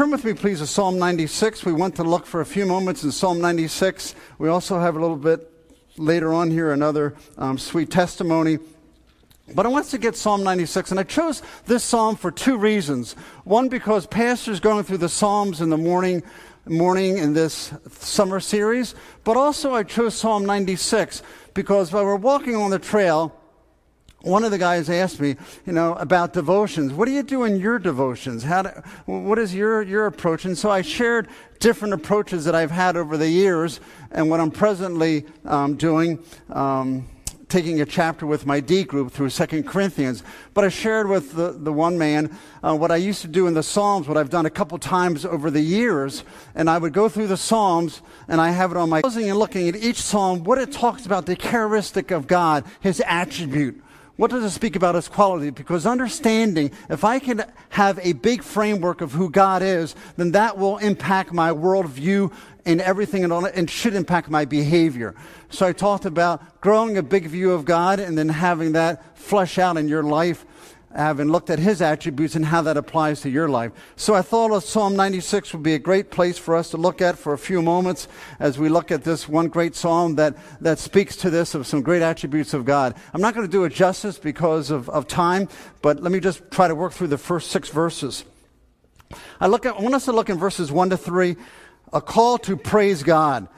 turn with me, please, to Psalm 96. We want to look for a few moments in Psalm 96. We also have a little bit later on here another um, sweet testimony. But I want to get Psalm 96, and I chose this psalm for two reasons. One, because Pastor's going through the Psalms in the morning, morning in this summer series, but also I chose Psalm 96 because while we're walking on the trail, one of the guys asked me, you know, about devotions. What do you do in your devotions? How do, what is your, your approach? And so I shared different approaches that I've had over the years and what I'm presently um, doing. Um, taking a chapter with my D group through Second Corinthians. But I shared with the, the one man uh, what I used to do in the Psalms, what I've done a couple times over the years. And I would go through the Psalms and I have it on my closing and looking at each Psalm, what it talks about, the characteristic of God, his attribute. What does it speak about his quality? Because understanding, if I can have a big framework of who God is, then that will impact my worldview and everything and, all, it and should impact my behavior. So I talked about growing a big view of God and then having that flesh out in your life having looked at his attributes and how that applies to your life. So I thought Psalm 96 would be a great place for us to look at for a few moments as we look at this one great psalm that, that speaks to this of some great attributes of God. I'm not going to do it justice because of, of time, but let me just try to work through the first six verses. I, look at, I want us to look in verses 1 to 3, a call to praise God.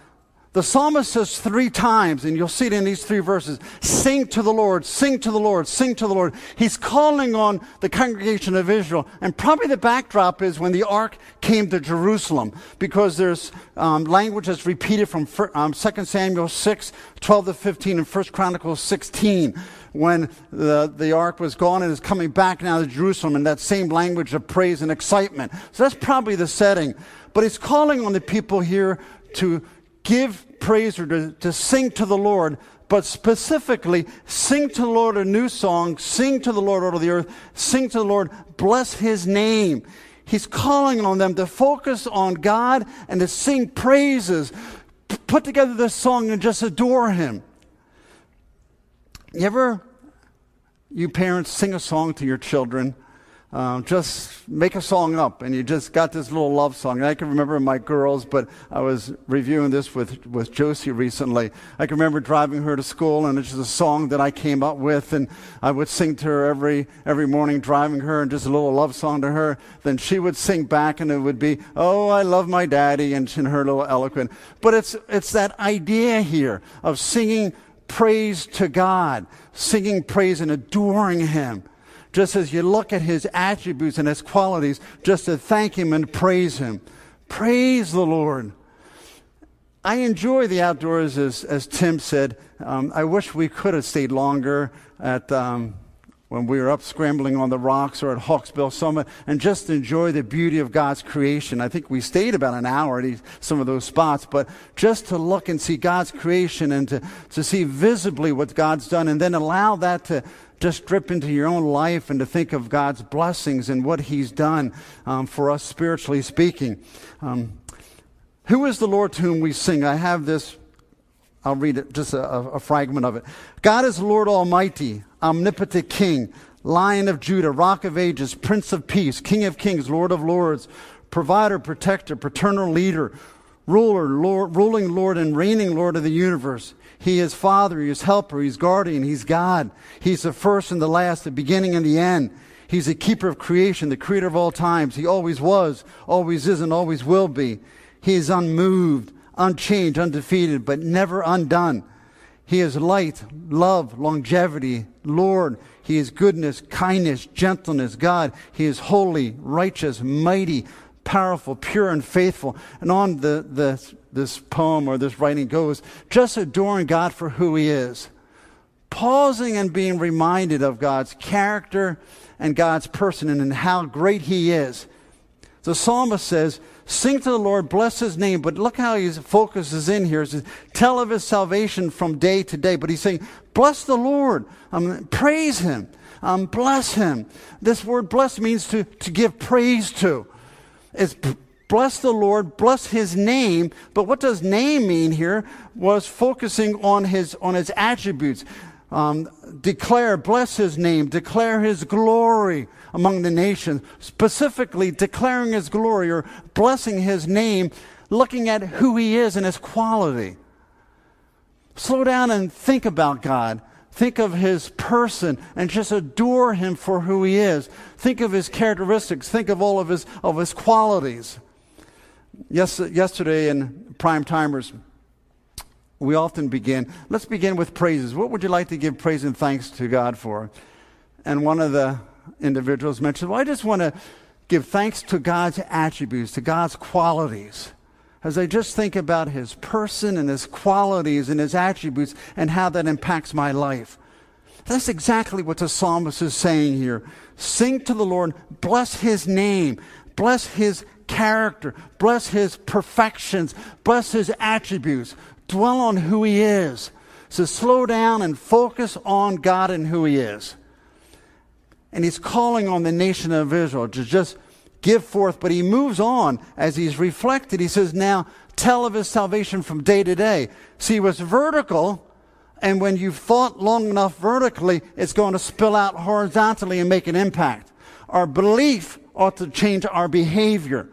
The psalmist says three times, and you'll see it in these three verses sing to the Lord, sing to the Lord, sing to the Lord. He's calling on the congregation of Israel. And probably the backdrop is when the ark came to Jerusalem, because there's um, language that's repeated from um, 2 Samuel 6, 12 to 15, and 1 Chronicles 16 when the, the ark was gone and is coming back now to Jerusalem in that same language of praise and excitement. So that's probably the setting. But he's calling on the people here to give praise or to, to sing to the Lord, but specifically sing to the Lord a new song, sing to the Lord out of the earth, sing to the Lord, bless his name. He's calling on them to focus on God and to sing praises, put together this song and just adore him. You ever, you parents, sing a song to your children um, just make a song up, and you just got this little love song. And I can remember my girls, but I was reviewing this with, with Josie recently. I can remember driving her to school, and it's just a song that I came up with, and I would sing to her every, every morning, driving her, and just a little love song to her. Then she would sing back, and it would be, Oh, I love my daddy, and in her little eloquent. But it's, it's that idea here of singing praise to God, singing praise and adoring Him just as you look at his attributes and his qualities, just to thank him and praise him. Praise the Lord. I enjoy the outdoors, as, as Tim said. Um, I wish we could have stayed longer at um, when we were up scrambling on the rocks or at Hawksbill Summit and just enjoy the beauty of God's creation. I think we stayed about an hour at some of those spots, but just to look and see God's creation and to, to see visibly what God's done and then allow that to, just drip into your own life and to think of God's blessings and what He's done um, for us spiritually speaking. Um, who is the Lord to whom we sing? I have this, I'll read it, just a, a fragment of it. God is Lord Almighty, omnipotent King, Lion of Judah, Rock of Ages, Prince of Peace, King of Kings, Lord of Lords, Provider, Protector, Paternal Leader, Ruler, Lord, ruling Lord, and reigning Lord of the universe. He is Father, He is Helper, He's Guardian, He's God. He's the first and the last, the beginning and the end. He's the keeper of creation, the creator of all times. He always was, always is, and always will be. He is unmoved, unchanged, undefeated, but never undone. He is light, love, longevity, Lord. He is goodness, kindness, gentleness, God. He is holy, righteous, mighty, powerful, pure, and faithful. And on the, the this poem or this writing goes, just adoring God for who He is, pausing and being reminded of God's character and God's person and how great He is. The psalmist says, Sing to the Lord, bless His name. But look how he focuses in here. He says, Tell of His salvation from day to day. But he's saying, Bless the Lord, um, praise Him, um, bless Him. This word bless means to, to give praise to. It's bless the Lord, bless his name. But what does name mean here was focusing on his, on his attributes. Um, declare, bless his name, declare his glory among the nations, specifically declaring his glory or blessing his name, looking at who he is and his quality. Slow down and think about God. Think of his person and just adore him for who he is. Think of his characteristics. Think of all of his, of his qualities. Yes, yesterday in Prime Timers, we often begin. Let's begin with praises. What would you like to give praise and thanks to God for? And one of the individuals mentioned, Well, I just want to give thanks to God's attributes, to God's qualities. As I just think about his person and his qualities and his attributes and how that impacts my life. That's exactly what the psalmist is saying here. Sing to the Lord, bless his name, bless his character, bless his perfections, bless his attributes, dwell on who he is. So slow down and focus on God and who he is. And he's calling on the nation of Israel to just give forth, but he moves on as he's reflected. He says, Now tell of his salvation from day to day. See, was vertical, and when you've thought long enough vertically, it's going to spill out horizontally and make an impact. Our belief ought to change our behavior.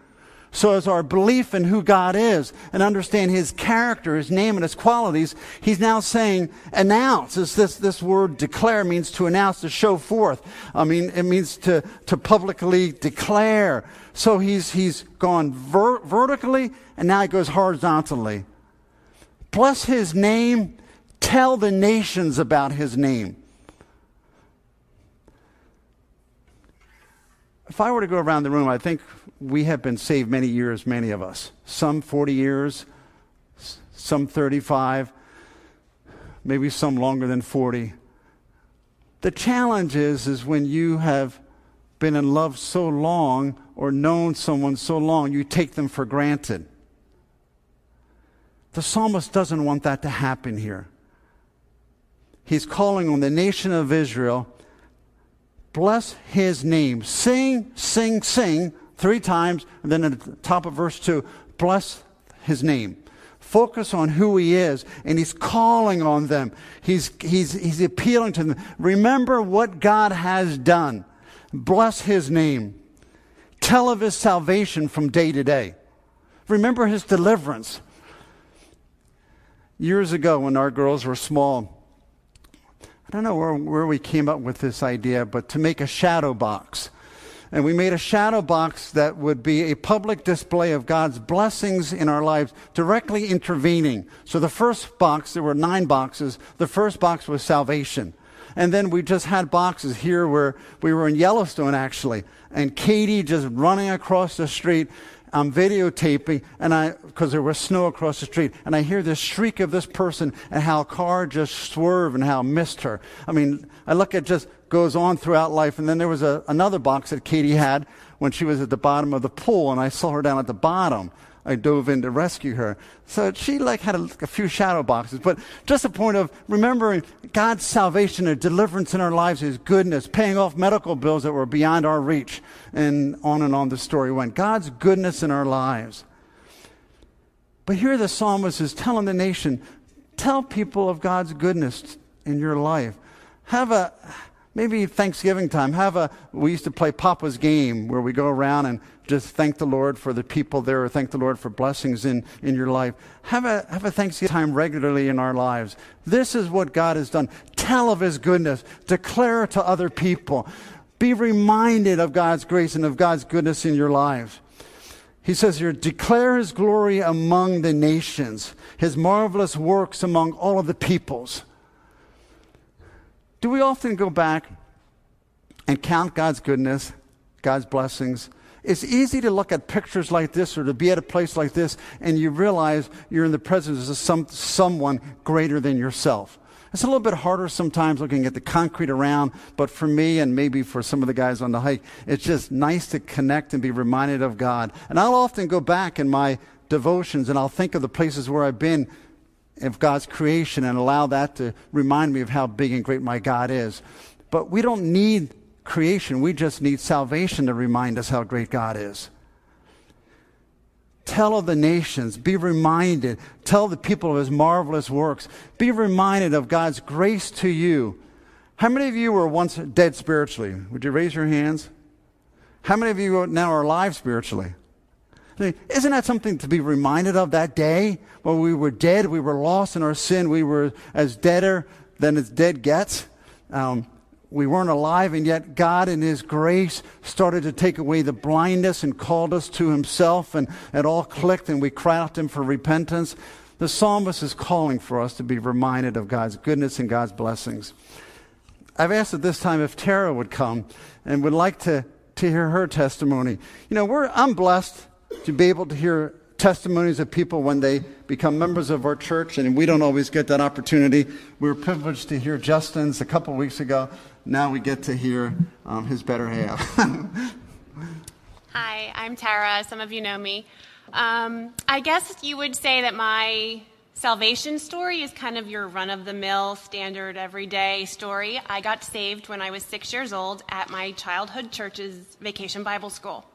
So, as our belief in who God is and understand His character, His name, and His qualities, He's now saying, announce. This, this, this word declare means to announce, to show forth. I mean, it means to, to publicly declare. So, He's, he's gone ver- vertically and now He goes horizontally. Bless His name, tell the nations about His name. If I were to go around the room, I think we have been saved many years, many of us. Some 40 years, some 35, maybe some longer than 40. The challenge is, is when you have been in love so long or known someone so long, you take them for granted. The psalmist doesn't want that to happen here. He's calling on the nation of Israel bless his name. Sing, sing, sing three times, and then at the top of verse 2, bless his name. Focus on who he is, and he's calling on them. He's, he's, he's appealing to them. Remember what God has done. Bless his name. Tell of his salvation from day to day. Remember his deliverance. Years ago, when our girls were small, I don't know where, where we came up with this idea, but to make a shadow box. And we made a shadow box that would be a public display of God's blessings in our lives, directly intervening. So the first box, there were nine boxes. The first box was salvation. And then we just had boxes here where we were in Yellowstone, actually. And Katie just running across the street I'm videotaping, and I because there was snow across the street, and I hear this shriek of this person and how car just swerved and how missed her. I mean, I look at just goes on throughout life, and then there was a, another box that Katie had when she was at the bottom of the pool, and I saw her down at the bottom. I dove in to rescue her. So she like had a, a, few shadow boxes, but just a point of remembering God's salvation and deliverance in our lives, His goodness, paying off medical bills that were beyond our reach, and on and on the story went. God's goodness in our lives. But here the psalmist is telling the nation, tell people of God's goodness in your life. Have a maybe Thanksgiving time, have a, we used to play Papa's game where we go around and just thank the Lord for the people there or thank the Lord for blessings in, in your life. Have a, have a Thanksgiving time regularly in our lives. This is what God has done. Tell of His goodness. Declare to other people. Be reminded of God's grace and of God's goodness in your lives. He says here, declare His glory among the nations, His marvelous works among all of the peoples. Do we often go back and count God's goodness, God's blessings? It's easy to look at pictures like this or to be at a place like this and you realize you're in the presence of some, someone greater than yourself. It's a little bit harder sometimes looking at the concrete around, but for me and maybe for some of the guys on the hike, it's just nice to connect and be reminded of God. And I'll often go back in my devotions and I'll think of the places where I've been of God's creation and allow that to remind me of how big and great my God is. But we don't need creation, we just need salvation to remind us how great God is. Tell of the nations. Be reminded. Tell the people of his marvelous works. Be reminded of God's grace to you. How many of you were once dead spiritually? Would you raise your hands? How many of you now are alive spiritually? Isn't that something to be reminded of that day when we were dead, we were lost in our sin, we were as deader than as dead gets? Um, we weren't alive, and yet God, in His grace, started to take away the blindness and called us to Himself, and it all clicked, and we cried out to Him for repentance. The psalmist is calling for us to be reminded of God's goodness and God's blessings. I've asked at this time if Tara would come and would like to, to hear her testimony. You know, we're, I'm blessed to be able to hear testimonies of people when they become members of our church, and we don't always get that opportunity. We were privileged to hear Justin's a couple weeks ago. Now we get to hear um, his better half. Hi, I'm Tara. Some of you know me. Um, I guess you would say that my salvation story is kind of your run of the mill, standard, everyday story. I got saved when I was six years old at my childhood church's vacation Bible school.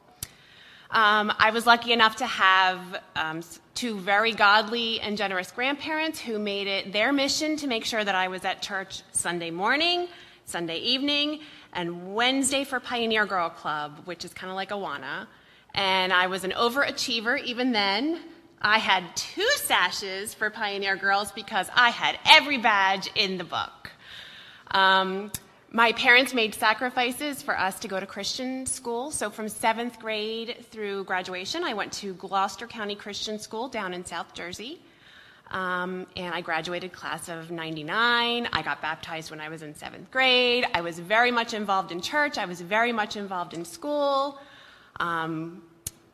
Um, I was lucky enough to have um, two very godly and generous grandparents who made it their mission to make sure that I was at church Sunday morning, Sunday evening, and Wednesday for Pioneer Girl Club, which is kind of like Awana. And I was an overachiever even then. I had two sashes for Pioneer Girls because I had every badge in the book. Um, my parents made sacrifices for us to go to Christian school. So from seventh grade through graduation, I went to Gloucester County Christian School down in South Jersey. Um, and I graduated class of 99. I got baptized when I was in seventh grade. I was very much involved in church. I was very much involved in school. Um,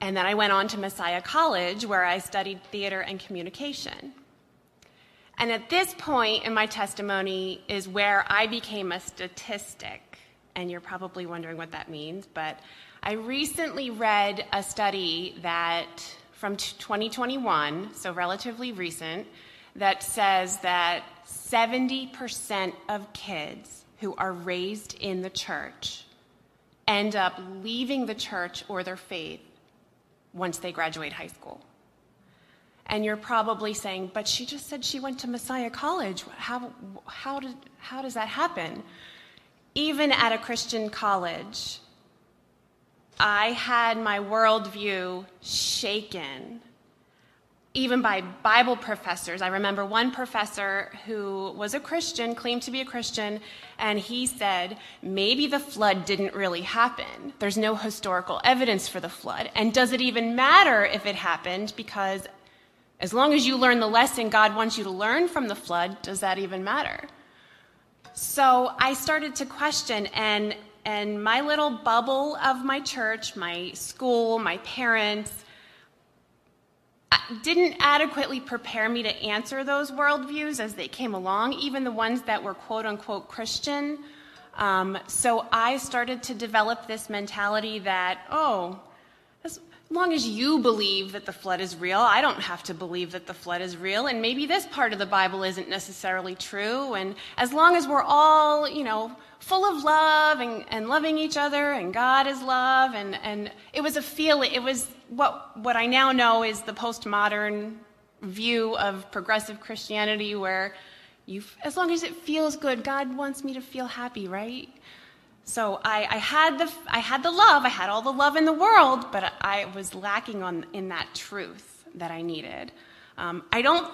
and then I went on to Messiah College, where I studied theater and communication. And at this point in my testimony is where I became a statistic. And you're probably wondering what that means, but I recently read a study that from 2021, so relatively recent, that says that 70% of kids who are raised in the church end up leaving the church or their faith once they graduate high school. And you're probably saying, but she just said she went to Messiah College. How, how, did, how does that happen? Even at a Christian college, I had my worldview shaken, even by Bible professors. I remember one professor who was a Christian, claimed to be a Christian, and he said, maybe the flood didn't really happen. There's no historical evidence for the flood. And does it even matter if it happened? Because as long as you learn the lesson God wants you to learn from the flood, does that even matter? So I started to question, and, and my little bubble of my church, my school, my parents, didn't adequately prepare me to answer those worldviews as they came along, even the ones that were quote unquote Christian. Um, so I started to develop this mentality that, oh, long as you believe that the flood is real, I don't have to believe that the flood is real. And maybe this part of the Bible isn't necessarily true. And as long as we're all, you know, full of love and, and loving each other and God is love, and, and it was a feeling, it was what, what I now know is the postmodern view of progressive Christianity where you, as long as it feels good, God wants me to feel happy, right? So I, I, had the, I had the love, I had all the love in the world, but I was lacking on, in that truth that I needed. Um, I don't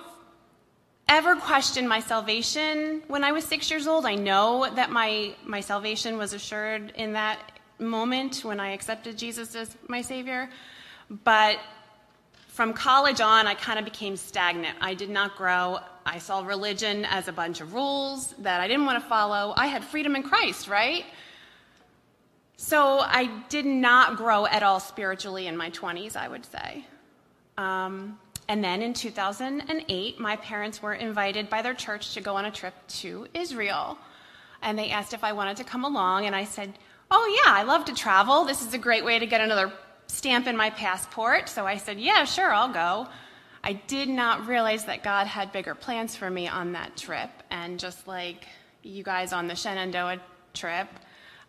ever question my salvation when I was six years old. I know that my, my salvation was assured in that moment when I accepted Jesus as my Savior. But from college on, I kind of became stagnant. I did not grow. I saw religion as a bunch of rules that I didn't want to follow. I had freedom in Christ, right? So I did not grow at all spiritually in my 20s, I would say. Um, and then in 2008, my parents were invited by their church to go on a trip to Israel. And they asked if I wanted to come along, and I said, Oh, yeah, I love to travel. This is a great way to get another stamp in my passport. So I said, Yeah, sure, I'll go. I did not realize that God had bigger plans for me on that trip. And just like you guys on the Shenandoah trip,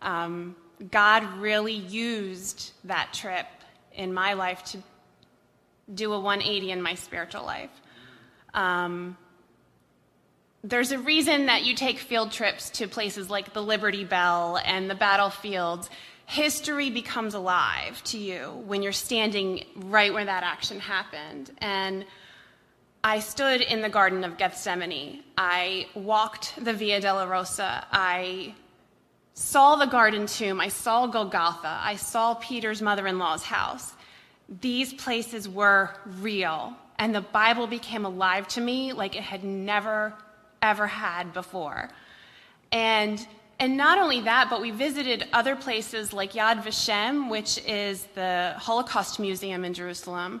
um, God really used that trip in my life to do a 180 in my spiritual life. Um, there's a reason that you take field trips to places like the Liberty Bell and the battlefields. History becomes alive to you when you're standing right where that action happened. And I stood in the Garden of Gethsemane. I walked the Via Dolorosa. I saw the garden tomb. I saw Golgotha. I saw Peter's mother in law's house. These places were real. And the Bible became alive to me like it had never ever had before. And and not only that, but we visited other places like Yad Vashem, which is the Holocaust Museum in Jerusalem.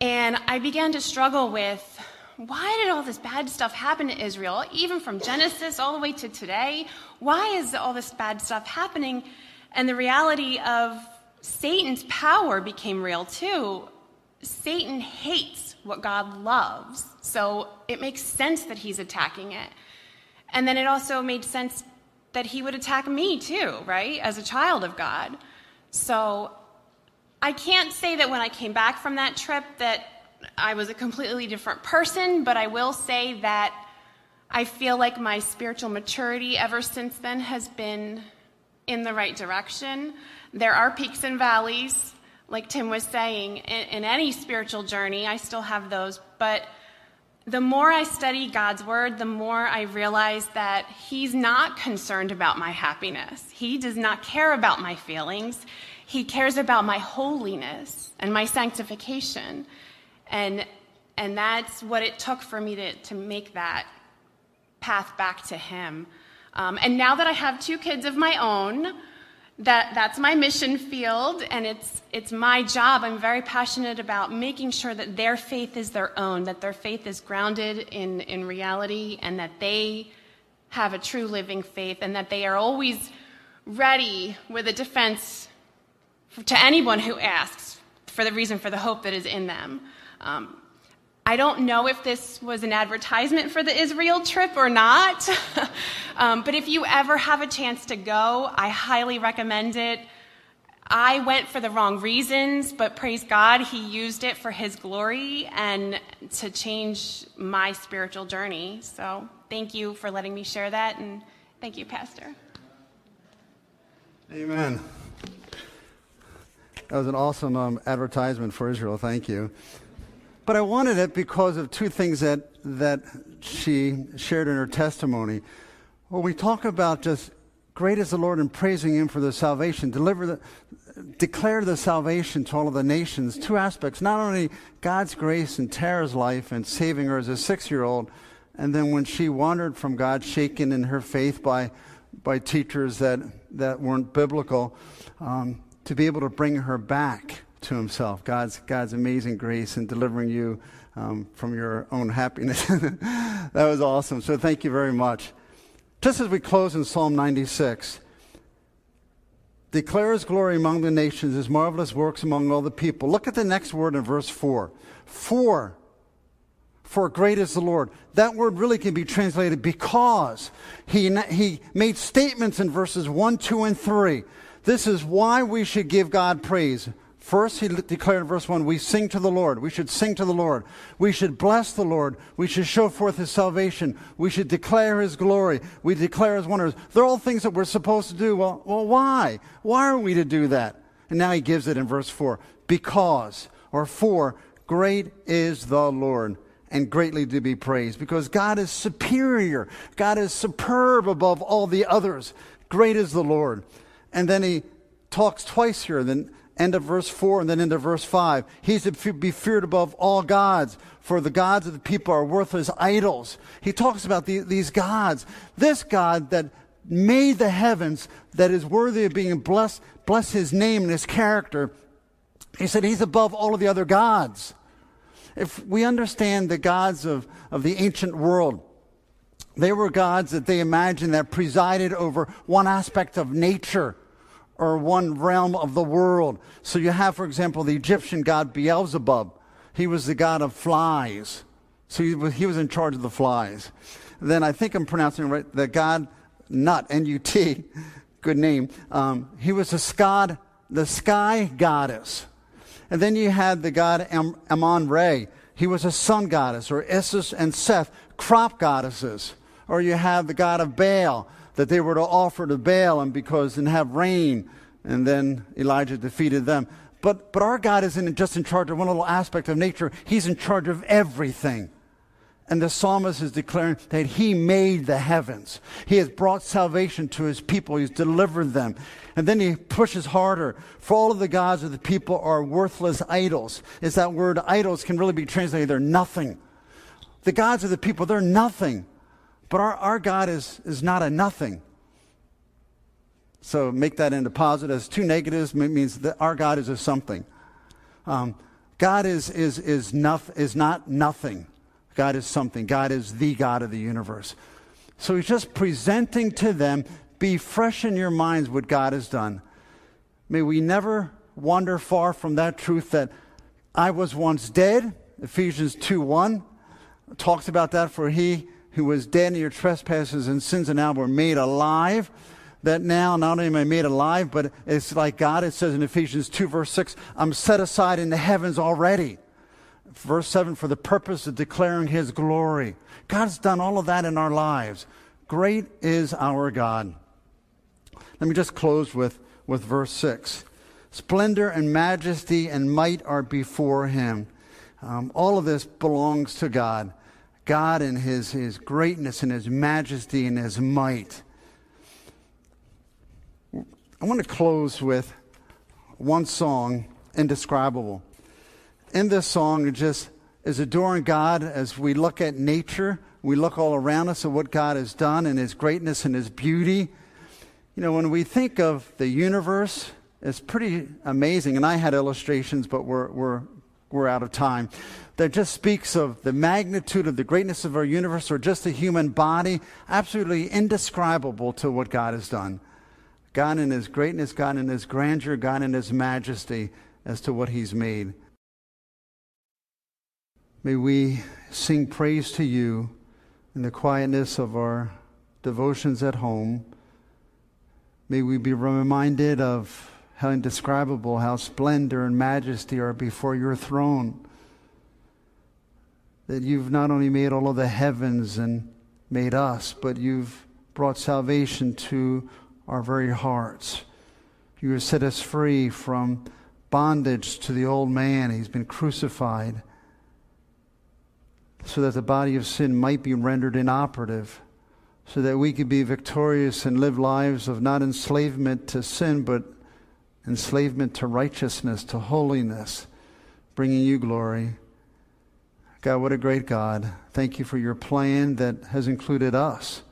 And I began to struggle with why did all this bad stuff happen to Israel, even from Genesis all the way to today? Why is all this bad stuff happening? And the reality of Satan's power became real too. Satan hates what God loves. So it makes sense that he's attacking it. And then it also made sense that he would attack me too, right? As a child of God. So I can't say that when I came back from that trip that I was a completely different person, but I will say that I feel like my spiritual maturity ever since then has been in the right direction. There are peaks and valleys like Tim was saying, in, in, any spiritual journey, I still have those. But the more I study God's word, the more I realize that He's not concerned about my happiness. He does not care about my feelings. He cares about my holiness and my sanctification. And, and that's what it took for me to, to make that path back to Him. Um, and now that I have two kids of my own, that that's my mission field and it's it's my job i'm very passionate about making sure that their faith is their own that their faith is grounded in in reality and that they have a true living faith and that they are always ready with a defense to anyone who asks for the reason for the hope that is in them um, I don't know if this was an advertisement for the Israel trip or not, um, but if you ever have a chance to go, I highly recommend it. I went for the wrong reasons, but praise God, He used it for His glory and to change my spiritual journey. So thank you for letting me share that, and thank you, Pastor. Amen. That was an awesome um, advertisement for Israel. Thank you. But I wanted it because of two things that, that she shared in her testimony. Well, we talk about just great is the Lord and praising Him for the salvation, deliver the, declare the salvation to all of the nations. Two aspects not only God's grace in Tara's life and saving her as a six year old, and then when she wandered from God, shaken in her faith by, by teachers that, that weren't biblical, um, to be able to bring her back to himself. God's, God's amazing grace in delivering you um, from your own happiness. that was awesome. So thank you very much. Just as we close in Psalm 96, declare his glory among the nations, his marvelous works among all the people. Look at the next word in verse 4. For, for great is the Lord. That word really can be translated because. He, he made statements in verses 1, 2, and 3. This is why we should give God praise. First, he declared in verse 1 we sing to the Lord. We should sing to the Lord. We should bless the Lord. We should show forth his salvation. We should declare his glory. We declare his wonders. They're all things that we're supposed to do. Well, well, why? Why are we to do that? And now he gives it in verse 4 because, or for, great is the Lord and greatly to be praised because God is superior. God is superb above all the others. Great is the Lord. And then he talks twice here. Then end of verse 4 and then into verse 5. He's to be feared above all gods, for the gods of the people are worthless idols. He talks about the, these gods. This God that made the heavens, that is worthy of being blessed, bless his name and his character. He said he's above all of the other gods. If we understand the gods of, of the ancient world, they were gods that they imagined that presided over one aspect of nature or one realm of the world. So you have, for example, the Egyptian god Beelzebub. He was the god of flies. So he was, he was in charge of the flies. Then I think I'm pronouncing it right. The god Nut, N-U-T, good name. Um, he was the sky, the sky goddess. And then you had the god Am- Amon Re. He was a sun goddess, or Isis and Seth, crop goddesses. Or you have the god of Baal, that they were to offer to Baal and because didn't have rain. And then Elijah defeated them. But, but our God isn't just in charge of one little aspect of nature, He's in charge of everything. And the psalmist is declaring that he made the heavens. He has brought salvation to his people. He's delivered them. And then he pushes harder. For all of the gods of the people are worthless idols. Is that word idols can really be translated, they're nothing. The gods of the people, they're nothing. But our, our God is, is not a nothing. So make that into positives. Two negatives means that our God is a something. Um, God is, is, is, noth- is not nothing. God is something. God is the God of the universe. So he's just presenting to them be fresh in your minds what God has done. May we never wander far from that truth that I was once dead. Ephesians 2 1 talks about that for he who was dead in your trespasses and sins and now were made alive. That now not only am I made alive, but it's like God, it says in Ephesians 2, verse 6, I'm set aside in the heavens already verse 7 for the purpose of declaring his glory. God's done all of that in our lives. Great is our God. Let me just close with, with verse 6. Splendor and majesty and might are before him. Um, all of this belongs to God. God and his, his greatness and his majesty and his might. I want to close with one song, Indescribable in this song it just is adoring God as we look at nature. We look all around us at what God has done and His greatness and His beauty. You know, when we think of the universe, it's pretty amazing. And I had illustrations, but we're, we're, we're out of time. That just speaks of the magnitude of the greatness of our universe or just the human body. Absolutely indescribable to what God has done. God in His greatness, God in His grandeur, God in His majesty as to what He's made. May we sing praise to you in the quietness of our devotions at home. May we be reminded of how indescribable, how splendor and majesty are before your throne. That you've not only made all of the heavens and made us, but you've brought salvation to our very hearts. You have set us free from bondage to the old man. He's been crucified so that the body of sin might be rendered inoperative, so that we could be victorious and live lives of not enslavement to sin, but enslavement to righteousness, to holiness, bringing you glory. God, what a great God. Thank you for your plan that has included us.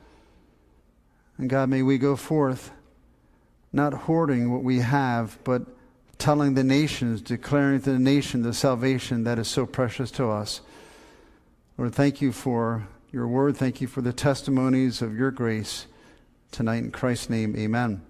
And God, may we go forth not hoarding what we have, but telling the nations, declaring to the nation the salvation that is so precious to us. Lord, thank you for your word. Thank you for the testimonies of your grace tonight. In Christ's name, amen.